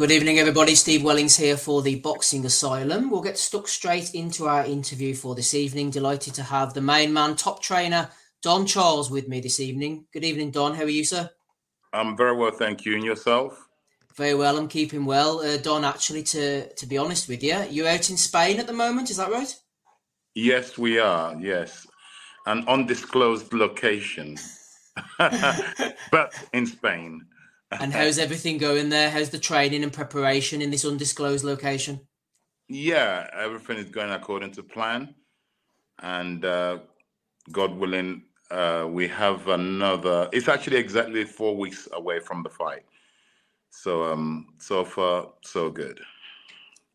Good evening, everybody. Steve Wellings here for the Boxing Asylum. We'll get stuck straight into our interview for this evening. Delighted to have the main man, top trainer, Don Charles, with me this evening. Good evening, Don. How are you, sir? I'm very well, thank you. And yourself? Very well. I'm keeping well. Uh, Don, actually, to to be honest with you, you're out in Spain at the moment. Is that right? Yes, we are. Yes, an undisclosed location, but in Spain. And how's everything going there? How's the training and preparation in this undisclosed location? Yeah, everything is going according to plan. And uh, God willing, uh, we have another. It's actually exactly four weeks away from the fight. So, um, so far, so good.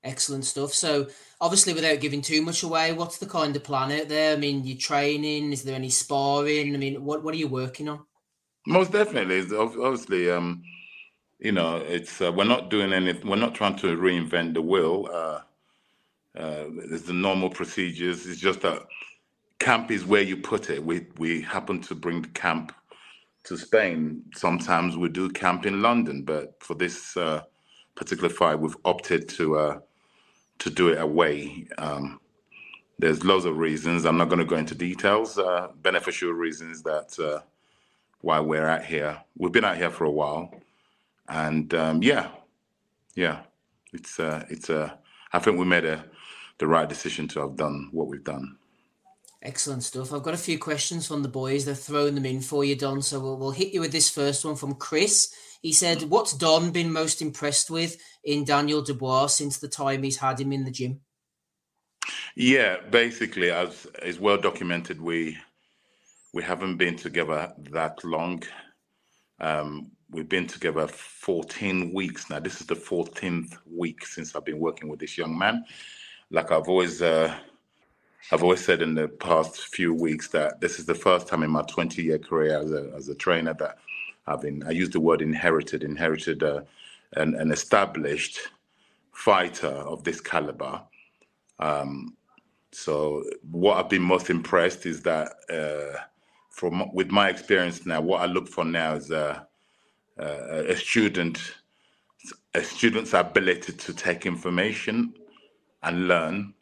Excellent stuff. So, obviously, without giving too much away, what's the kind of plan out there? I mean, you're training? Is there any sparring? I mean, what what are you working on? Most definitely, obviously, um, you know, it's uh, we're not doing anything. We're not trying to reinvent the wheel. Uh, uh, there's the normal procedures. It's just that camp is where you put it. We we happen to bring the camp to Spain. Sometimes we do camp in London, but for this uh, particular fight, we've opted to uh, to do it away. Um, there's loads of reasons. I'm not going to go into details. Uh, beneficial reasons that uh, why we're out here. We've been out here for a while, and um, yeah, yeah, it's uh, it's uh, I think we made a the right decision to have done what we've done. Excellent stuff. I've got a few questions from the boys. They're throwing them in for you, Don. So we'll, we'll hit you with this first one from Chris. He said, What's Don been most impressed with in Daniel Dubois since the time he's had him in the gym? Yeah, basically, as is well documented, we we haven't been together that long. Um, we've been together 14 weeks now. This is the 14th week since I've been working with this young man. Like I've always, uh, I've always said in the past few weeks that this is the first time in my 20 year career as a, as a trainer that I've been, I use the word inherited, inherited uh, an, an established fighter of this caliber. Um, so what I've been most impressed is that uh, from with my experience now, what I look for now is a, a, a student, a student's ability to take information and learn,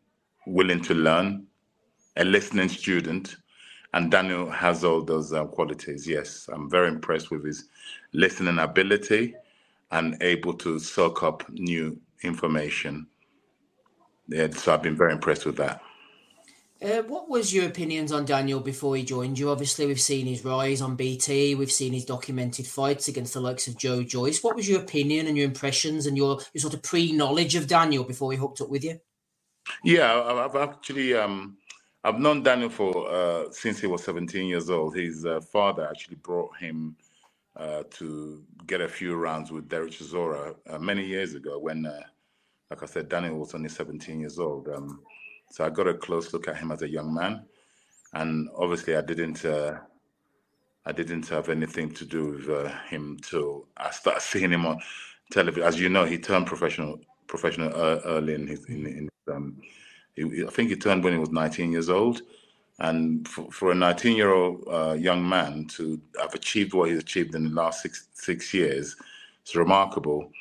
willing to learn, a listening student, and Daniel has all those uh, qualities. Yes, I'm very impressed with his listening ability and able to soak up new information. Yeah, so I've been very impressed with that. Uh, what was your opinions on Daniel before he joined you? Obviously, we've seen his rise on BT. We've seen his documented fights against the likes of Joe Joyce. What was your opinion and your impressions and your, your sort of pre-knowledge of Daniel before he hooked up with you? Yeah, I've actually um, I've known Daniel for uh, since he was 17 years old. His uh, father actually brought him uh, to get a few rounds with Derek Chisora uh, many years ago when, uh, like I said, Daniel was only 17 years old. Um, so I got a close look at him as a young man, and obviously I didn't. Uh, I didn't have anything to do with uh, him till I started seeing him on television. As you know, he turned professional professional early in his. In, in um, he, I think he turned when he was 19 years old, and for, for a 19 year old uh, young man to have achieved what he's achieved in the last six six years, it's remarkable.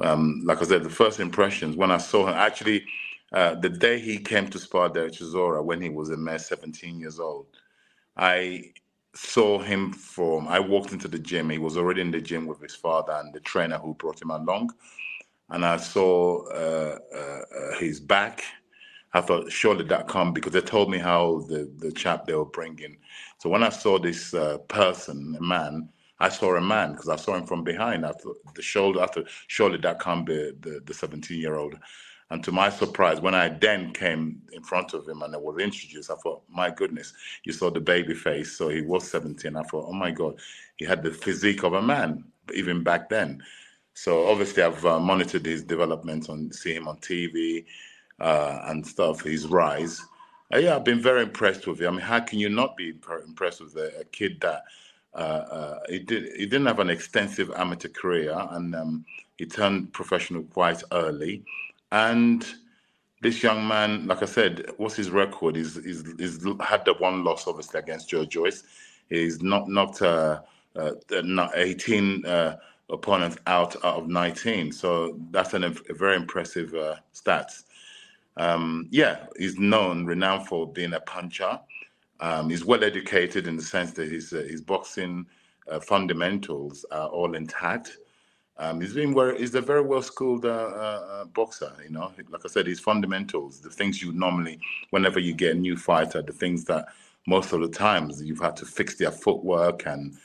Um, like I said, the first impressions when I saw him actually uh, the day he came to spar Derek Chisora when he was a mere 17 years old, I saw him from, I walked into the gym. He was already in the gym with his father and the trainer who brought him along. and I saw uh, uh, uh, his back. I thought surely that come because they told me how the the chap they were bringing. So when I saw this uh, person, a man, I saw a man because I saw him from behind. I thought the shoulder. I thought surely that can't be the the seventeen year old. And to my surprise, when I then came in front of him and I was introduced, I thought, my goodness, you saw the baby face. So he was 17. I thought, oh my God, he had the physique of a man, even back then. So obviously, I've uh, monitored his development on, see him on TV uh, and stuff, his rise. Uh, yeah, I've been very impressed with him. I mean, how can you not be impressed with a, a kid that uh, uh, he did? He didn't have an extensive amateur career, and um, he turned professional quite early. And this young man, like I said, what's his record? He's, he's, he's had the one loss, obviously, against Joe Joyce. He's not knocked uh, uh, 18 uh, opponents out, out of 19. So that's an, a very impressive uh, stats. Um, yeah, he's known, renowned for being a puncher. Um, he's well educated in the sense that his, uh, his boxing uh, fundamentals are all intact. Um, he's been he's a very well schooled uh, uh, boxer. You know, like I said, his fundamentals, the things you normally, whenever you get a new fighter, the things that most of the times you've had to fix their footwork and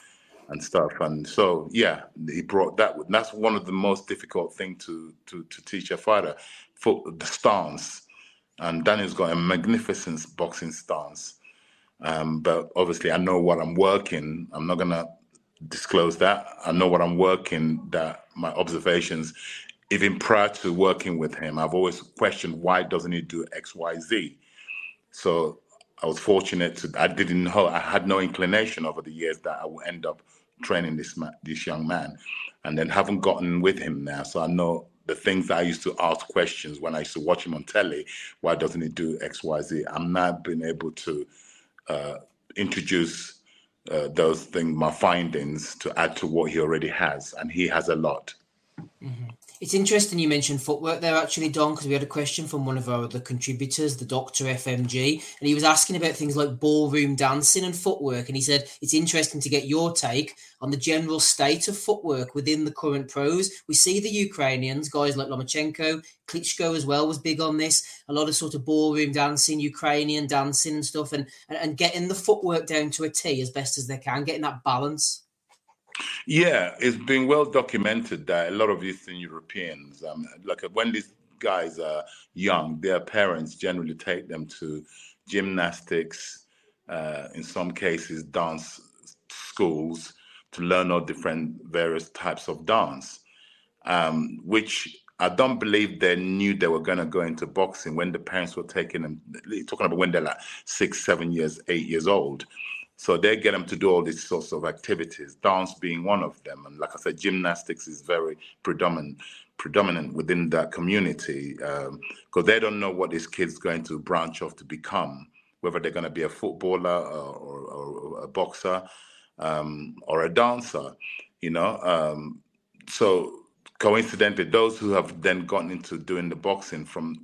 and stuff. And so, yeah, he brought that. That's one of the most difficult thing to to to teach a fighter, foot the stance. And Daniel's got a magnificent boxing stance. Um, but obviously, I know what I'm working. I'm not gonna disclose that. I know what I'm working, that my observations, even prior to working with him, I've always questioned why doesn't he do X, Y, Z. So I was fortunate to, I didn't know, I had no inclination over the years that I would end up training this man, this young man. And then haven't gotten with him now. So I know the things I used to ask questions when I used to watch him on telly, why doesn't he do X, Y, Z? I'm now being able to uh, introduce uh, those things, my findings, to add to what he already has, and he has a lot. Mm-hmm. It's interesting you mentioned footwork there, actually, Don, because we had a question from one of our other contributors, the Doctor FMG, and he was asking about things like ballroom dancing and footwork. And he said it's interesting to get your take on the general state of footwork within the current pros. We see the Ukrainians, guys like Lomachenko, Klitschko as well was big on this. A lot of sort of ballroom dancing, Ukrainian dancing and stuff, and, and, and getting the footwork down to a T as best as they can, getting that balance. Yeah, it's been well documented that a lot of Eastern Europeans, um, like when these guys are young, their parents generally take them to gymnastics, uh, in some cases, dance schools to learn all different various types of dance, um, which I don't believe they knew they were going to go into boxing when the parents were taking them, talking about when they're like six, seven years, eight years old. So they get them to do all these sorts of activities, dance being one of them. And like I said, gymnastics is very predominant predominant within that community because um, they don't know what this kid's going to branch off to become, whether they're going to be a footballer or, or, or a boxer um, or a dancer, you know. Um, so coincidentally, those who have then gotten into doing the boxing from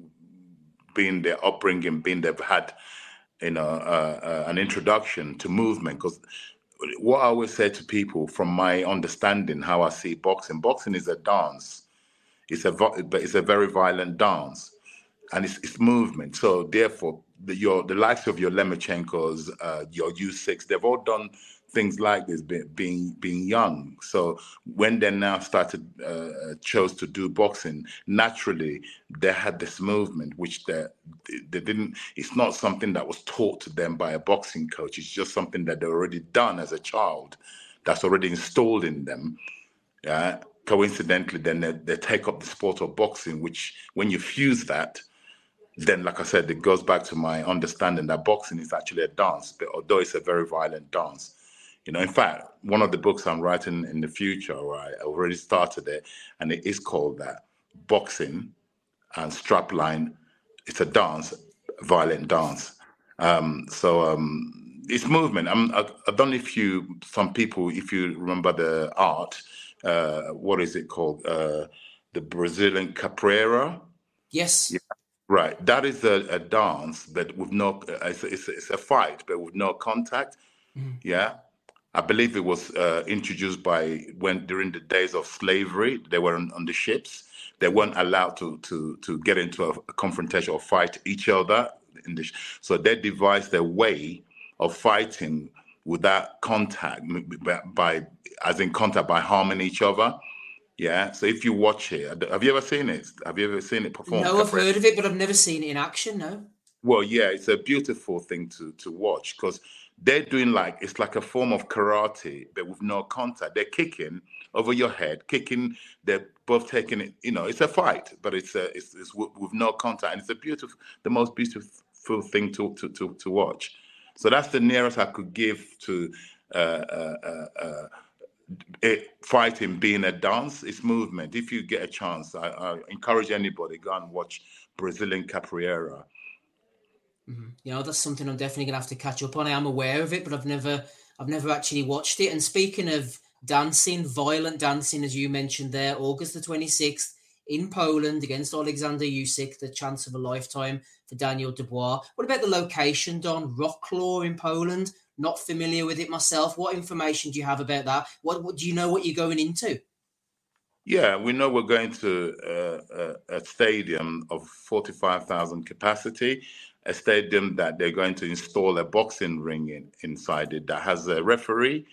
being their upbringing, being they've had you know, uh, uh, an introduction to movement. Because what I always say to people, from my understanding, how I see boxing, boxing is a dance. It's a but it's a very violent dance, and it's, it's movement. So therefore, the, your the likes of your Lomachenko's, uh, your Usyks, they've all done things like this being being young. So when they now started uh, chose to do boxing, naturally they had this movement, which they they didn't. It's not something that was taught to them by a boxing coach. It's just something that they already done as a child, that's already installed in them. Yeah. Coincidentally, then they, they take up the sport of boxing, which when you fuse that, then like I said, it goes back to my understanding that boxing is actually a dance, although it's a very violent dance. You know, in fact, one of the books I'm writing in the future, right, I already started it, and it is called that Boxing and Strapline. It's a dance, violent dance. Um, so um, it's movement. I'm, I, I don't know if you, some people, if you remember the art, uh, what is it called? Uh, the Brazilian capoeira. Yes. Yeah. Right. That is a, a dance, but with no, it's, it's, it's, a fight, but with no contact. Mm. Yeah. I believe it was uh, introduced by when during the days of slavery they were on, on, the ships they weren't allowed to to to get into a, confrontation or fight each other. The, so they devised a way of fighting without contact by, by as in contact by harming each other. Yeah. So if you watch it, have you ever seen it? Have you ever seen it perform? No, I've heard of it, but I've never seen it in action. No. Well, yeah, it's a beautiful thing to to watch because they're doing like it's like a form of karate, but with no contact. They're kicking over your head, kicking. They're both taking it. You know, it's a fight, but it's a it's, it's with, no contact, and it's a beautiful, the most beautiful thing to to to, to watch. So that's the nearest I could give to uh, uh, uh, uh it, fighting being a dance. It's movement. If you get a chance, I, I encourage anybody go and watch Brazilian capoeira Mm-hmm. You know, that's something I'm definitely gonna have to catch up on. I am aware of it, but I've never, I've never actually watched it. And speaking of dancing, violent dancing, as you mentioned there, August the 26th in Poland against Alexander Usyk, the chance of a lifetime for Daniel Dubois. What about the location, Don? Wrocław in Poland. Not familiar with it myself. What information do you have about that? What, what do you know what you're going into? Yeah, we know we're going to uh, a, a, stadium of 45,000 capacity a stadium that they're going to install a boxing ring in, inside it that has a referee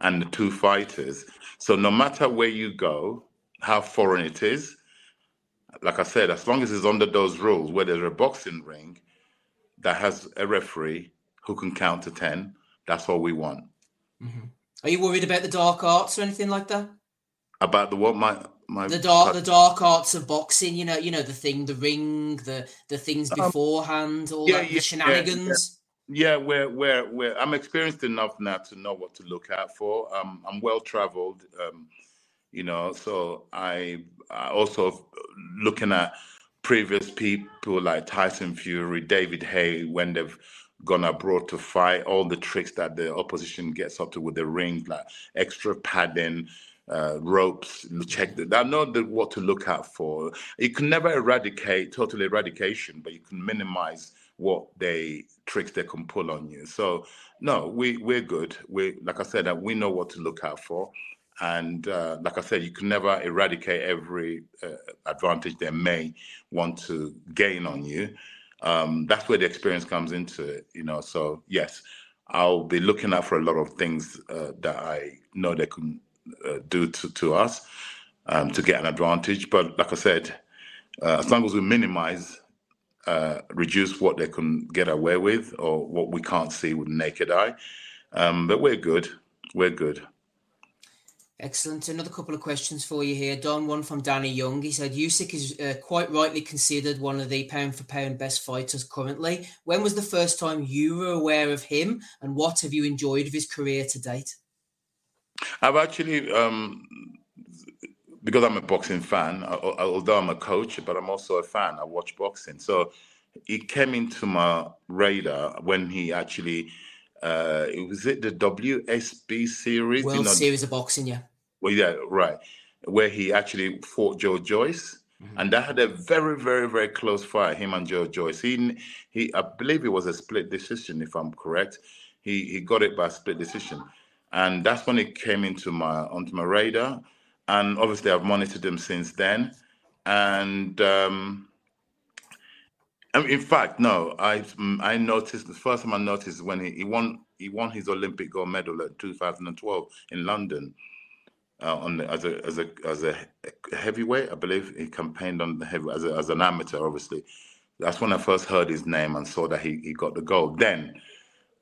and the two fighters. So no matter where you go, how foreign it is, like I said, as long as it's under those rules, where there's a boxing ring that has a referee who can count to 10, that's all we want. Mm-hmm. Are you worried about the dark arts or anything like that? About the what? My my the dark the dark arts of boxing. You know, you know the thing, the ring, the the things um, beforehand, all yeah, that, yeah, the shenanigans. Yeah, yeah. we're we're we're. I'm experienced enough now to know what to look out for. Um, I'm well traveled. Um, you know, so I, I also looking at previous people like Tyson Fury, David Haye, when they've gone abroad to fight, all the tricks that the opposition gets up to with the ring, like extra padding, uh, ropes, check that. I know the, what to look out for. You can never eradicate total eradication, but you can minimize what they tricks they can pull on you. So no, we we're good. We like I said, uh, we know what to look out for, and uh, like I said, you can never eradicate every uh, advantage they may want to gain on you. Um, that's where the experience comes into it, you know. So yes, I'll be looking out for a lot of things uh, that I know they can uh, do to, to us um, to get an advantage. But like I said, uh, as long as we minimize, uh, reduce what they can get away with or what we can't see with naked eye, um, but we're good. We're good. Excellent. Another couple of questions for you here, Don. One from Danny Young. He said Usyk is uh, quite rightly considered one of the pound for pound best fighters currently. When was the first time you were aware of him, and what have you enjoyed of his career to date? I've actually, um, because I'm a boxing fan, although I'm a coach, but I'm also a fan. I watch boxing. So it came into my radar when he actually, uh, was it the WSB series? World you know, Series of Boxing, yeah. Well, yeah, right. Where he actually fought Joe Joyce. Mm-hmm. And that had a very, very, very close fight, him and Joe Joyce. He, he, I believe it was a split decision, if I'm correct. He, he got it by split decision and that's when it came into my onto my radar. And obviously, I've monitored them since then. And um, in fact, no, I I noticed the first time I noticed when he, he won he won his Olympic gold medal at 2012 in London. Uh, on the, as a as a as a heavyweight, I believe he campaigned on the heavy as a, as an amateur. Obviously, that's when I first heard his name and saw that he, he got the gold. Then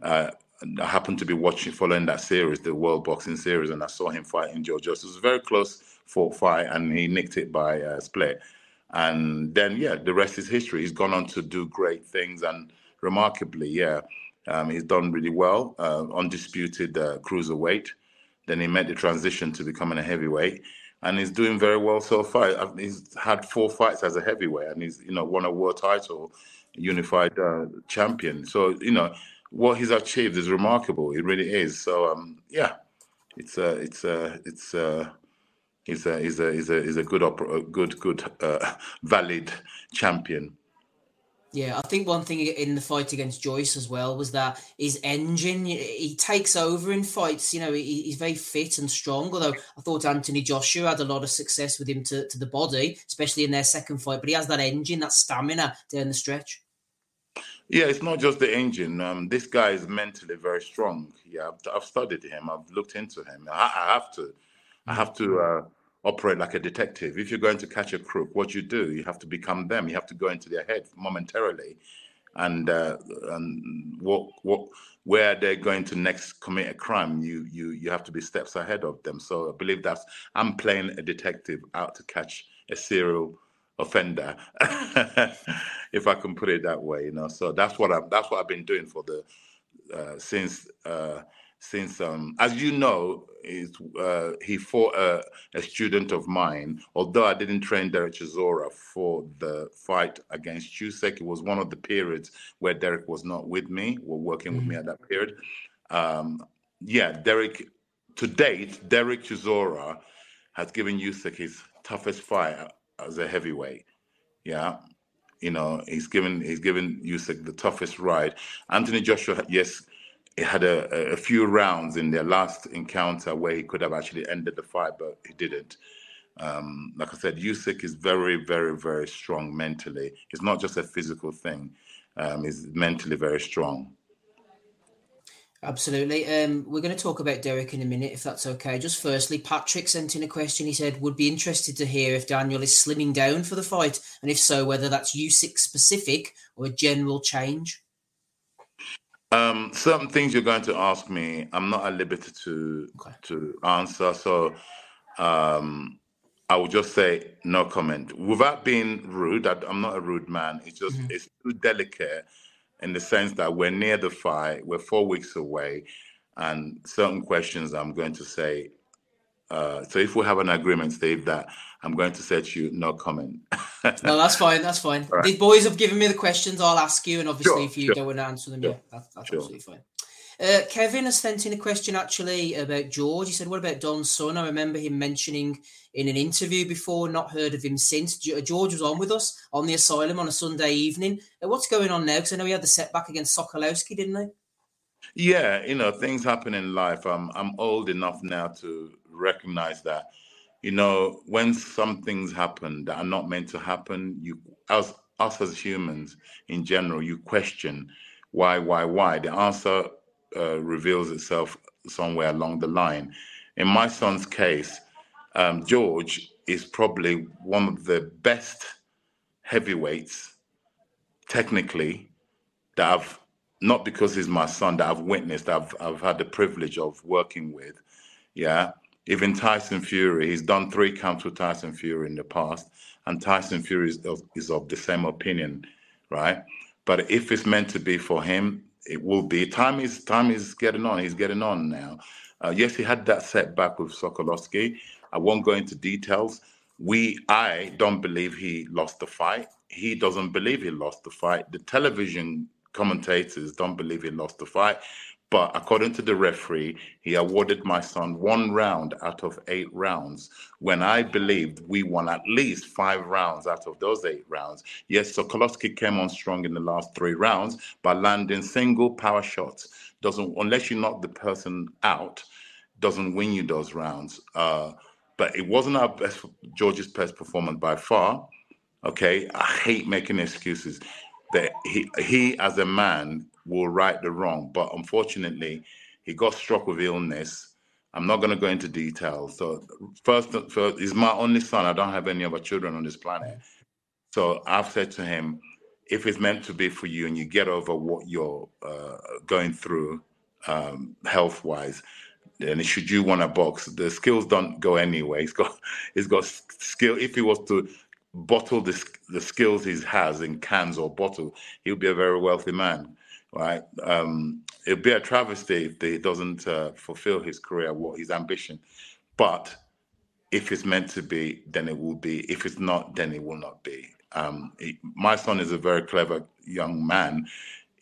uh, I happened to be watching, following that series, the World Boxing Series, and I saw him fighting Joe Joyce. It was a very close fought fight, and he nicked it by a split. And then, yeah, the rest is history. He's gone on to do great things, and remarkably, yeah, um, he's done really well, uh, undisputed uh, cruiserweight. Then he made the transition to becoming a heavyweight, and he's doing very well so far. He's had four fights as a heavyweight, and he's you know won a world title, unified uh, champion. So you know what he's achieved is remarkable. It really is. So um, yeah, it's a it's a it's a he's a he's a he's a he's a good good good uh, valid champion. Yeah, I think one thing in the fight against Joyce as well was that his engine, he takes over in fights. You know, he's very fit and strong. Although I thought Anthony Joshua had a lot of success with him to, to the body, especially in their second fight. But he has that engine, that stamina down the stretch. Yeah, it's not just the engine. Um, this guy is mentally very strong. Yeah, I've, I've studied him. I've looked into him. I, I have to. I have to. Uh, operate like a detective. If you're going to catch a crook, what you do, you have to become them. You have to go into their head momentarily, and uh, and what what where they're going to next commit a crime. You you you have to be steps ahead of them. So I believe that's I'm playing a detective out to catch a serial offender, if I can put it that way. You know, so that's what I'm that's what I've been doing for the uh, since. Uh, since, um, as you know, is uh, he fought a, a, student of mine. Although I didn't train Derek Chisora for the fight against Usyk, it was one of the periods where Derek was not with me, were working mm-hmm. with me mm-hmm. at that period. Um, yeah, Derek. To date, Derek Chisora has given Usyk his toughest fight as a heavyweight. Yeah, you know he's given he's given Usyk the toughest ride. Anthony Joshua, yes, he had a, a few rounds in their last encounter where he could have actually ended the fight, but he didn't. Um, like I said, Usyk is very, very, very strong mentally. It's not just a physical thing. Um, he's mentally very strong. Absolutely. Um, we're going to talk about Derek in a minute, if that's okay. Just firstly, Patrick sent in a question. He said, would be interested to hear if Daniel is slimming down for the fight, and if so, whether that's Usyk specific or a general change. Um, certain things you're going to ask me, I'm not at liberty to okay. to answer. So um, I will just say no comment without being rude. I, am not a rude man. It's just mm-hmm. it's too delicate in the sense that we're near the fight. We're four weeks away, and certain questions I'm going to say. Uh, so if we have an agreement, Steve, that I'm going to say to you, no comment. no, that's fine. That's fine. Right. The boys have given me the questions. I'll ask you, and obviously, sure, if you sure. don't want to answer them, sure. yeah, that's, that's absolutely fine. Uh, Kevin has sent in a question actually about George. He said, "What about Don's son?" I remember him mentioning in an interview before. Not heard of him since. George was on with us on the asylum on a Sunday evening. Uh, what's going on now? Because I know he had the setback against Sokolowski, didn't he? Yeah, you know things happen in life. I'm I'm old enough now to recognize that you know, when some things happen that are not meant to happen, you as us as humans in general, you question why, why, why. The answer uh, reveals itself somewhere along the line. In my son's case, um, George is probably one of the best heavyweights, technically, that I've not because he's my son that I've witnessed, I've I've had the privilege of working with. Yeah even Tyson Fury, he's done three camps with Tyson Fury in the past, and Tyson Fury is of, is of the same opinion, right? But if it's meant to be for him, it will be. Time is time is getting on. He's getting on now. Uh, yes, he had that setback with Sokolowski. I won't go into details. We, I don't believe he lost the fight. He doesn't believe he lost the fight. The television commentators don't believe he lost the fight. But according to the referee, he awarded my son one round out of eight rounds when I believed we won at least five rounds out of those eight rounds. Yes, Sokolowski came on strong in the last three rounds, by landing single power shots doesn't, unless you knock the person out, doesn't win you those rounds. Uh, but it wasn't our best, George's best performance by far. Okay, I hate making excuses. That he, he as a man will right the wrong. But unfortunately, he got struck with illness. I'm not going to go into details. So first, first, he's my only son. I don't have any other children on this planet. So I've said to him, if it's meant to be for you and you get over what you're uh, going through um, health wise, then should you want to box, the skills don't go anywhere. He's got he's got skill. If he was to bottle the, the skills he has in cans or bottle, he'll be a very wealthy man right? Um, it'd be a travesty if he doesn't uh, fulfill his career, what his ambition. But if it's meant to be, then it will be. If it's not, then it will not be. Um, he, my son is a very clever young man.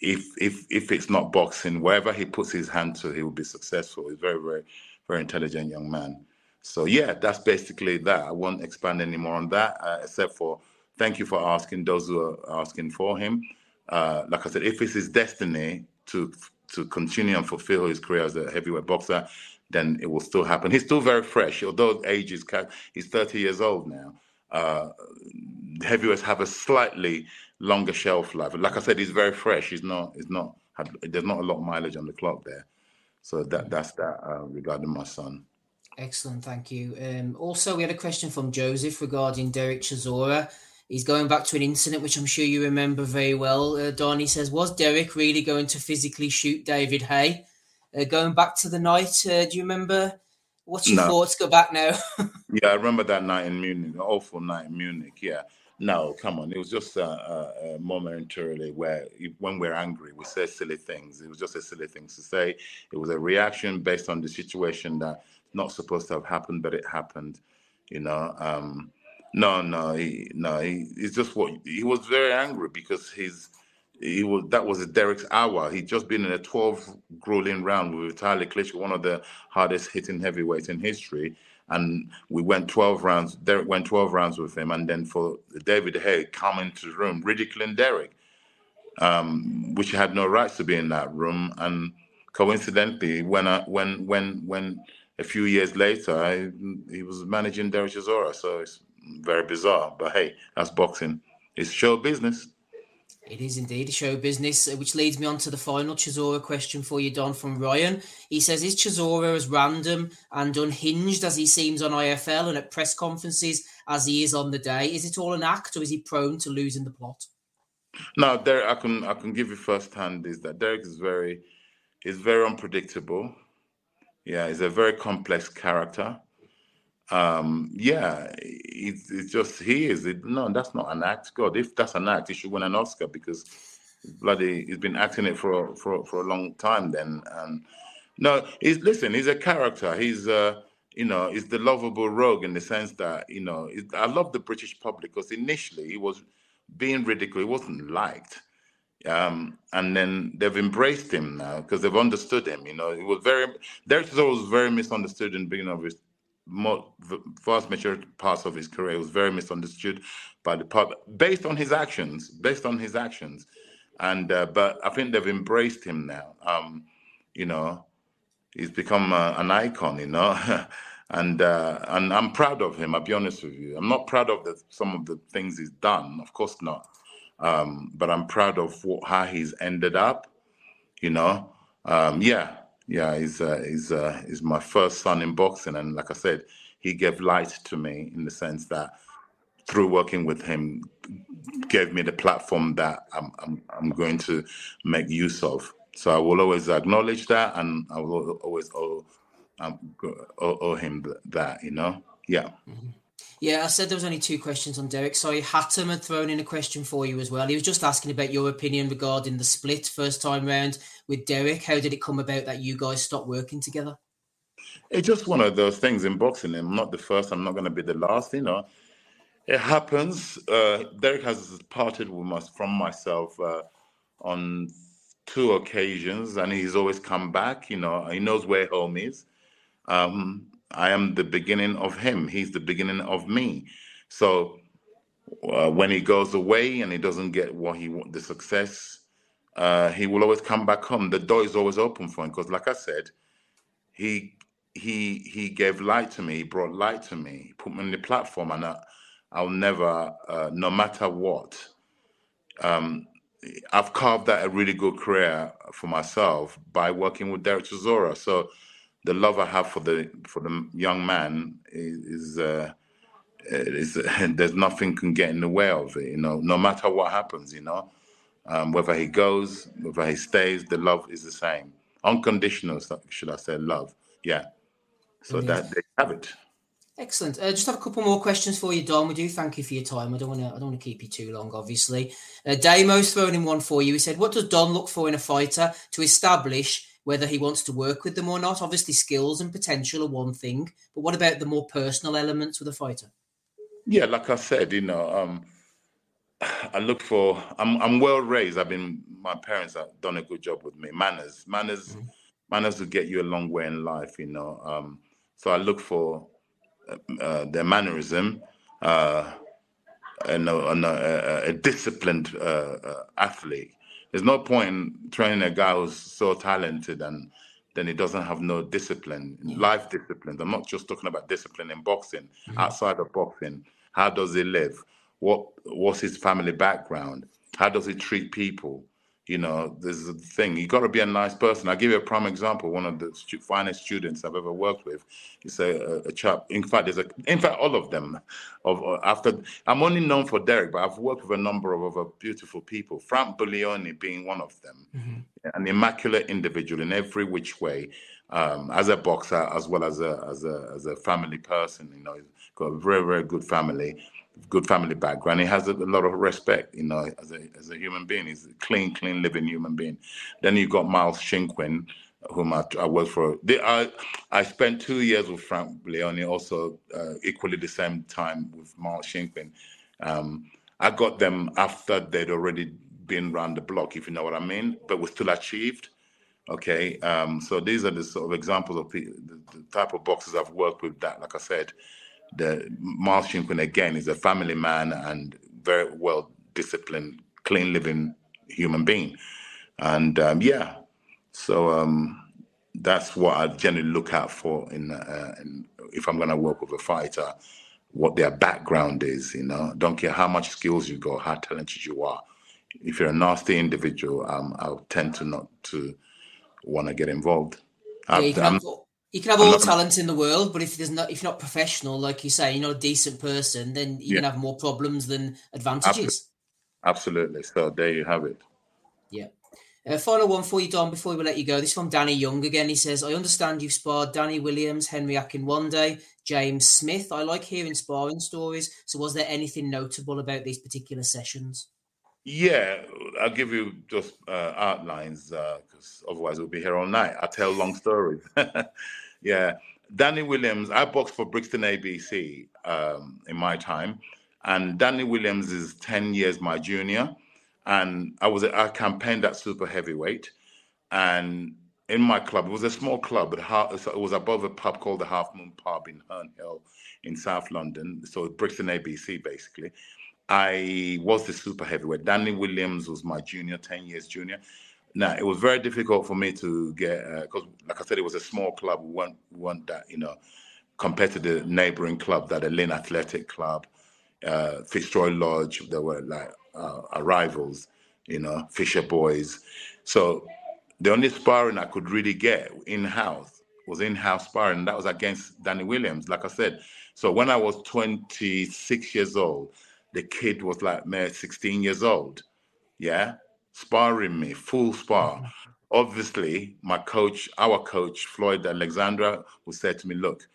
If if if it's not boxing, wherever he puts his hand to, he will be successful. He's very very very intelligent young man. So yeah, that's basically that. I won't expand any more on that, uh, except for thank you for asking those who are asking for him. Uh, like I said, if it's his destiny to to continue and fulfill his career as a heavyweight boxer, then it will still happen. He's still very fresh, although age is he's 30 years old now. Uh, heavyweights have a slightly longer shelf life. Like I said, he's very fresh. He's not. He's not. There's not a lot of mileage on the clock there. So that that's that uh, regarding my son. Excellent, thank you. Um, also, we had a question from Joseph regarding Derek Chisora. He's going back to an incident which I'm sure you remember very well. Uh, Donnie says, "Was Derek really going to physically shoot David Haye? Uh, going back to the night, uh, do you remember? What's your no. thoughts? Go back now. yeah, I remember that night in Munich, an awful night in Munich. Yeah, no, come on. It was just uh, uh, momentarily where when we're angry, we say silly things. It was just a silly thing to say. It was a reaction based on the situation that not supposed to have happened, but it happened. You know, um, no, no, he, no. He, it's just what he was very angry because he's he was that was Derek's hour. He'd just been in a 12 grueling round with Vitaly Klitschko, one of the hardest hitting heavyweights in history and we went 12 rounds. Derek went 12 rounds with him, and then for David Haye come into the room ridiculing Derek, um, which had no rights to be in that room. And coincidentally, when I, when when when a few years later, I, he was managing Derek Chisora, so it's very bizarre. But hey, that's boxing. It's show business. It is indeed a show business, uh, which leads me on to the final Chisora question for you, Don, from Ryan. He says, Is Chisora as random and unhinged as he seems on IFL and at press conferences as he is on the day? Is it all an act or is he prone to losing the plot? No, Derek, I can I can give you first hand is that Derek is very is very unpredictable. Yeah, he's a very complex character um, yeah, it's, it's just he is. It, no, that's not an act. God, if that's an act, he should win an Oscar because bloody he's been acting it for for for a long time. Then, and no, he's listen. He's a character. He's uh, you know, he's the lovable rogue in the sense that you know, I love the British public because initially he was being ridiculed. He wasn't liked. Um, and then they've embraced him now because they've understood him. You know, it was very Derek was very misunderstood in the beginning of his vast majority parts of his career was very misunderstood by the public based on his actions, based on his actions. And uh, but I think they've embraced him now. Um, you know, he's become uh, an icon. You know. and uh, and I'm proud of him. I'll be honest with you. I'm not proud of the, some of the things he's done, of course not. Um, but I'm proud of what, how he's ended up. You know, um, yeah, yeah, he's uh, he's uh, he's my first son in boxing, and like I said, he gave light to me in the sense that through working with him, gave me the platform that I'm I'm, I'm going to make use of. So I will always acknowledge that, and I will always owe um, owe, him that. You know, yeah. Mm-hmm. Yeah, I said there was only two questions on Derek. Sorry, Hatton had thrown in a question for you as well. He was just asking about your opinion regarding the split first time round with Derek. How did it come about that you guys stopped working together? It's just one of those things in boxing. I'm not the first. I'm not going to be the last. You know, it happens. Uh, Derek has parted with us from myself uh, on two occasions, and he's always come back. You know, he knows where home is. Um, I am the beginning of him. He's the beginning of me. So uh, when he goes away and he doesn't get what he want, the success, uh, he will always come back home. The door is always open for him because, like I said, he he he gave light to me. He brought light to me. He put me on the platform, and I, I'll never, uh, no matter what. Um, I've carved out a really good career for myself by working with Derek Chisora. So the love I have for the for the young man is, is, uh, is there's nothing can get in the way of it. You know, no matter what happens, you know, um, whether he goes, whether he stays, the love is the same, unconditional. Should I say love? Yeah. So that they have it. Excellent. Uh, just have a couple more questions for you, Don. We do thank you for your time. I don't want to. I don't want to keep you too long, obviously. Uh, Damo's thrown in one for you. He said, "What does Don look for in a fighter to establish whether he wants to work with them or not. Obviously, skills and potential are one thing, but what about the more personal elements with a fighter? Yeah, like I said, you know, um, I look for. I'm I'm well raised. I've been. My parents have done a good job with me. Manners, manners, mm-hmm. manners will get you a long way in life. You know. Um, so I look for uh, uh their mannerism. Uh, and a, a, a disciplined uh, uh, athlete there's no point in training a guy who's so talented and then he doesn't have no discipline, life disciplines. I'm not just talking about discipline in boxing. Mm-hmm. Outside of boxing, how does he live? What what's his family background? How does he treat people? You know, there's a thing. You got to be a nice person. I'll give you a prime example. One of the stu- finest students I've ever worked with is a, a, chap. In fact, there's a. In fact, all of them. Of uh, after, I'm only known for Derek, but I've worked with a number of other beautiful people. Frank Buglioni being one of them, mm-hmm. an immaculate individual in every which way, um, as a boxer as well as a as a as a family person. You know, he's got a very very good family good family background. He has a, a, lot of respect, you know, as a as a human being. He's a clean, clean living human being. Then you've got Miles Shinkwin, whom I, I worked for. They, I I spent two years with Frank Leone, also uh, equally the same time with Miles Shinkwin. Um, I got them after they'd already been around the block, if you know what I mean, but was still achieved. Okay, um, so these are the sort of examples of the, the type of boxes I've worked with. That, like I said, the Miles Shinkwin again is a family man and very well disciplined, clean living human being. And um, yeah, so um, that's what I generally look out for in, uh, in if I'm going to work with a fighter, what their background is. You know, don't care how much skills you got, how talented you are. If you're a nasty individual, um, I'll tend to not to want to get involved. Yeah, you can have all the talent in the world, but if there's not, if you're not professional, like you say, you're not a decent person, then you yeah. can have more problems than advantages. Absolutely. So there you have it. Yeah. Uh, final one for you, Don, before we let you go. This from Danny Young again. He says, I understand you've sparred Danny Williams, Henry Akinwande, James Smith. I like hearing sparring stories. So, was there anything notable about these particular sessions? Yeah, I'll give you just uh, outlines because uh, otherwise we'll be here all night. I tell long stories. yeah, Danny Williams. I boxed for Brixton ABC um, in my time, and Danny Williams is ten years my junior, and I was I campaigned at super heavyweight, and in my club it was a small club, but it was above a pub called the Half Moon Pub in Herne Hill in South London. So Brixton ABC basically I was the super heavyweight. Danny Williams was my junior, 10 years junior. Now, it was very difficult for me to get, because, uh, like I said, it was a small club. We weren't, we weren't that, you know, compared to the neighboring club, that the Lynn Athletic Club, uh, Fitzroy Lodge, there were like uh, our rivals, you know, Fisher Boys. So the only sparring I could really get in house was in house sparring. That was against Danny Williams, like I said. So when I was 26 years old, the kid was like, man, 16 years old. Yeah. Sparring me, full spar. Mm-hmm. Obviously, my coach, our coach, Floyd Alexandra, who said to me, look,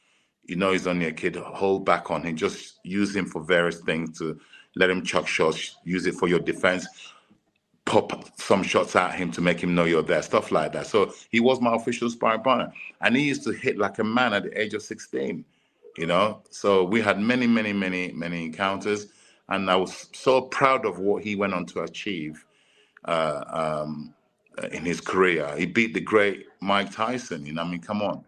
you know he's only a kid, hold back on him. Just use him for various things to let him chuck shots, use it for your defense, pop some shots at him to make him know you're there, stuff like that. So he was my official sparring partner. And he used to hit like a man at the age of 16, you know? So we had many, many, many, many encounters and I was so proud of what he went on to achieve uh, um, in his career. He beat the great Mike Tyson. You know, I mean, come on,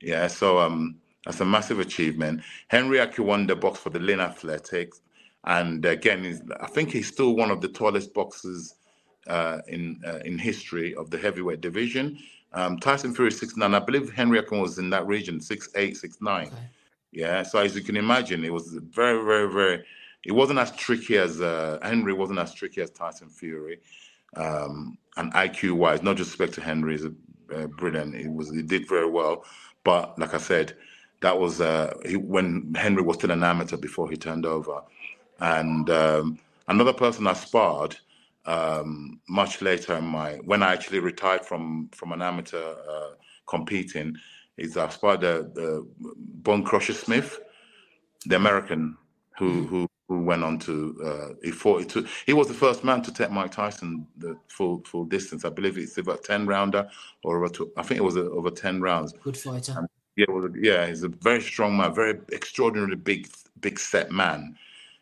yeah. So um, that's a massive achievement. Henry Akinwande boxed for the Lynn Athletics, and again, I think he's still one of the tallest boxers uh, in uh, in history of the heavyweight division. Um, Tyson Fury six nine. I believe Henry Akin was in that region six eight six nine. Okay. Yeah, so as you can imagine, it was very very very it wasn't as tricky as uh, Henry wasn't as tricky as Tyson Fury, um, and IQ wise, not just respect to Henry is uh, brilliant. He was he did very well, but like I said, that was uh, he, when Henry was still an amateur before he turned over, and um, another person I sparred um, much later in my when I actually retired from from an amateur uh, competing is I sparred the, the Bone Crusher Smith, the American who who who went on to uh, he fought. He, he was the first man to take Mike Tyson the full full distance. I believe it's about ten rounder or over. I think it was a, over ten rounds. Good fighter. And yeah, well, yeah, he's a very strong man, very extraordinarily big, big set man.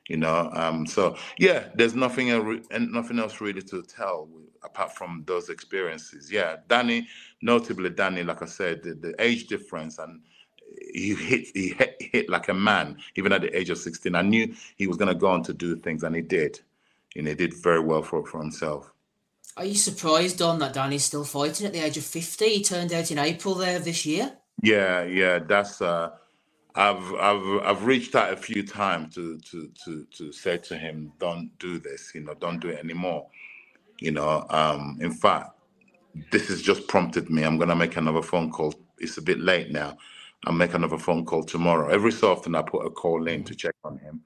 You know, um, so yeah, there's nothing and nothing else really to tell apart from those experiences. Yeah, Danny, notably Danny, like I said, the, the age difference and he hit he hit, hit like a man even at the age of 16 i knew he was going to go on to do things and he did and he did very well for, for himself Are you surprised, Don, that Danny's still fighting at the age of 50? He turned out in April there this year. Yeah, yeah, that's. Uh, I've I've I've reached out a few times to to to to say to him, don't do this. You know, don't do it anymore. You know, um, in fact, this has just prompted me. I'm gonna make another phone call. It's a bit late now. I'll make another phone call tomorrow. Every so often, I put a call in to check on him.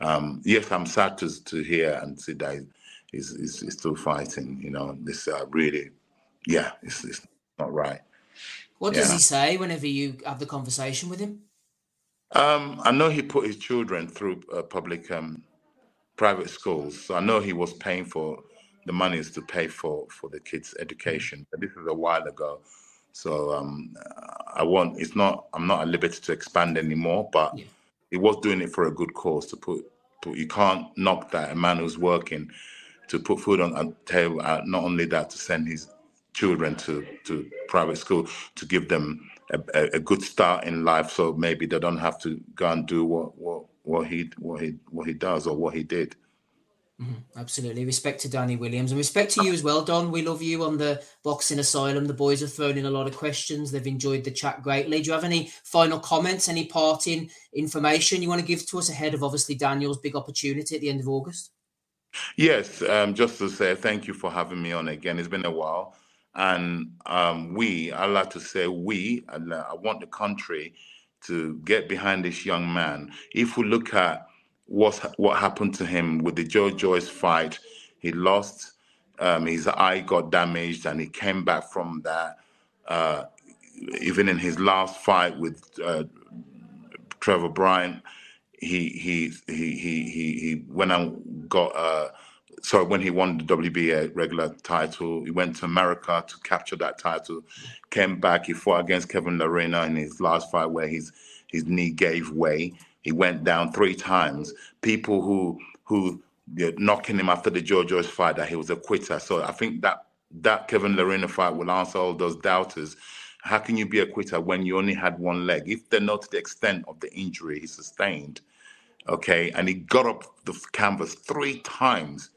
Um, yes, I'm sad to to hear and see that he's, he's, he's still fighting. You know, this uh, really, yeah, it's, it's not right. What does he say whenever you have the conversation with him? Um, I know he put his children through uh, public um, private schools, so I know he was paying for the monies to pay for for the kids' education. But this is a while ago, so um, I want. It's not. I'm not at liberty to expand anymore, but yeah. he was doing it for a good cause. To put, put you can't knock that a man who's working to put food on a table. Uh, not only that, to send his children to to private school to give them a, a, good start in life, so maybe they don't have to go and do what what what he what he what he does or what he did. Mm-hmm. Absolutely. Respect to Danny Williams and respect to you as well, Don. We love you on the Boxing Asylum. The boys have thrown in a lot of questions. They've enjoyed the chat greatly. Do you have any final comments, any parting information you want to give to us ahead of obviously Daniel's big opportunity at the end of August? Yes, um, just to say thank you for having me on again. It's been a while. And um, we, I like to say we, and I want the country to get behind this young man. If we look at what's, what happened to him with the Joe Joyce fight, he lost, um, his eye got damaged, and he came back from that. Uh, even in his last fight with uh, Trevor Bryan, he he he he he, went and got uh, so when he won the WBA regular title, he went to America to capture that title, came back, he fought against Kevin Lerena in his last fight where his his knee gave way. He went down three times. People who who you knocking him after the Joyce fight that he was a quitter. So I think that that Kevin Lerena fight will answer all those doubters. How can you be a quitter when you only had one leg? If they know to the extent of the injury he sustained, okay, and he got up the canvas three times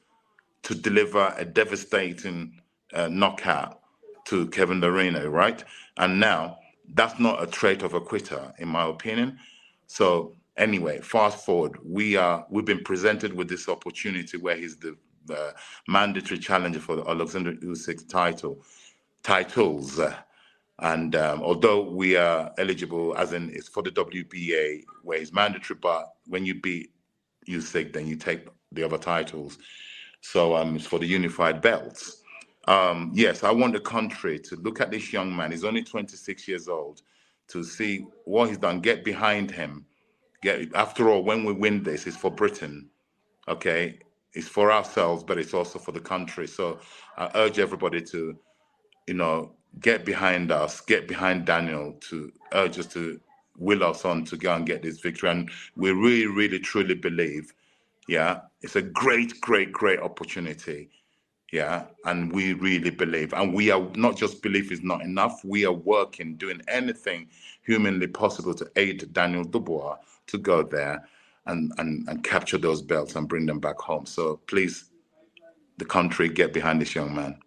to deliver a devastating uh, knockout to Kevin Lerena, right? And now that's not a trait of a quitter, in my opinion. So anyway, fast forward, we are we've been presented with this opportunity where he's the mandatory challenger for the Alexander Usyk title titles. And um, although we are eligible, as in it's for the WBA, where it's mandatory, but when you beat Usyk, then you take the other titles. So um, it's for the unified belts. Um, yes, I want the country to look at this young man. He's only 26 years old to see what he's done. Get behind him. Get after all, when we win this, it's for Britain. Okay, it's for ourselves, but it's also for the country. So I urge everybody to, you know, get behind us, get behind Daniel to urge us to will us on to go and get this victory. And we really, really, truly believe yeah, it's a great, great, great opportunity. Yeah, and we really believe, and we are not just belief is not enough. We are working, doing anything humanly possible to aid Daniel Dubois to go there and, and, and capture those belts and bring them back home. So please, the country, get behind this young man.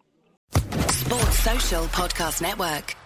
Sports Social Podcast Network.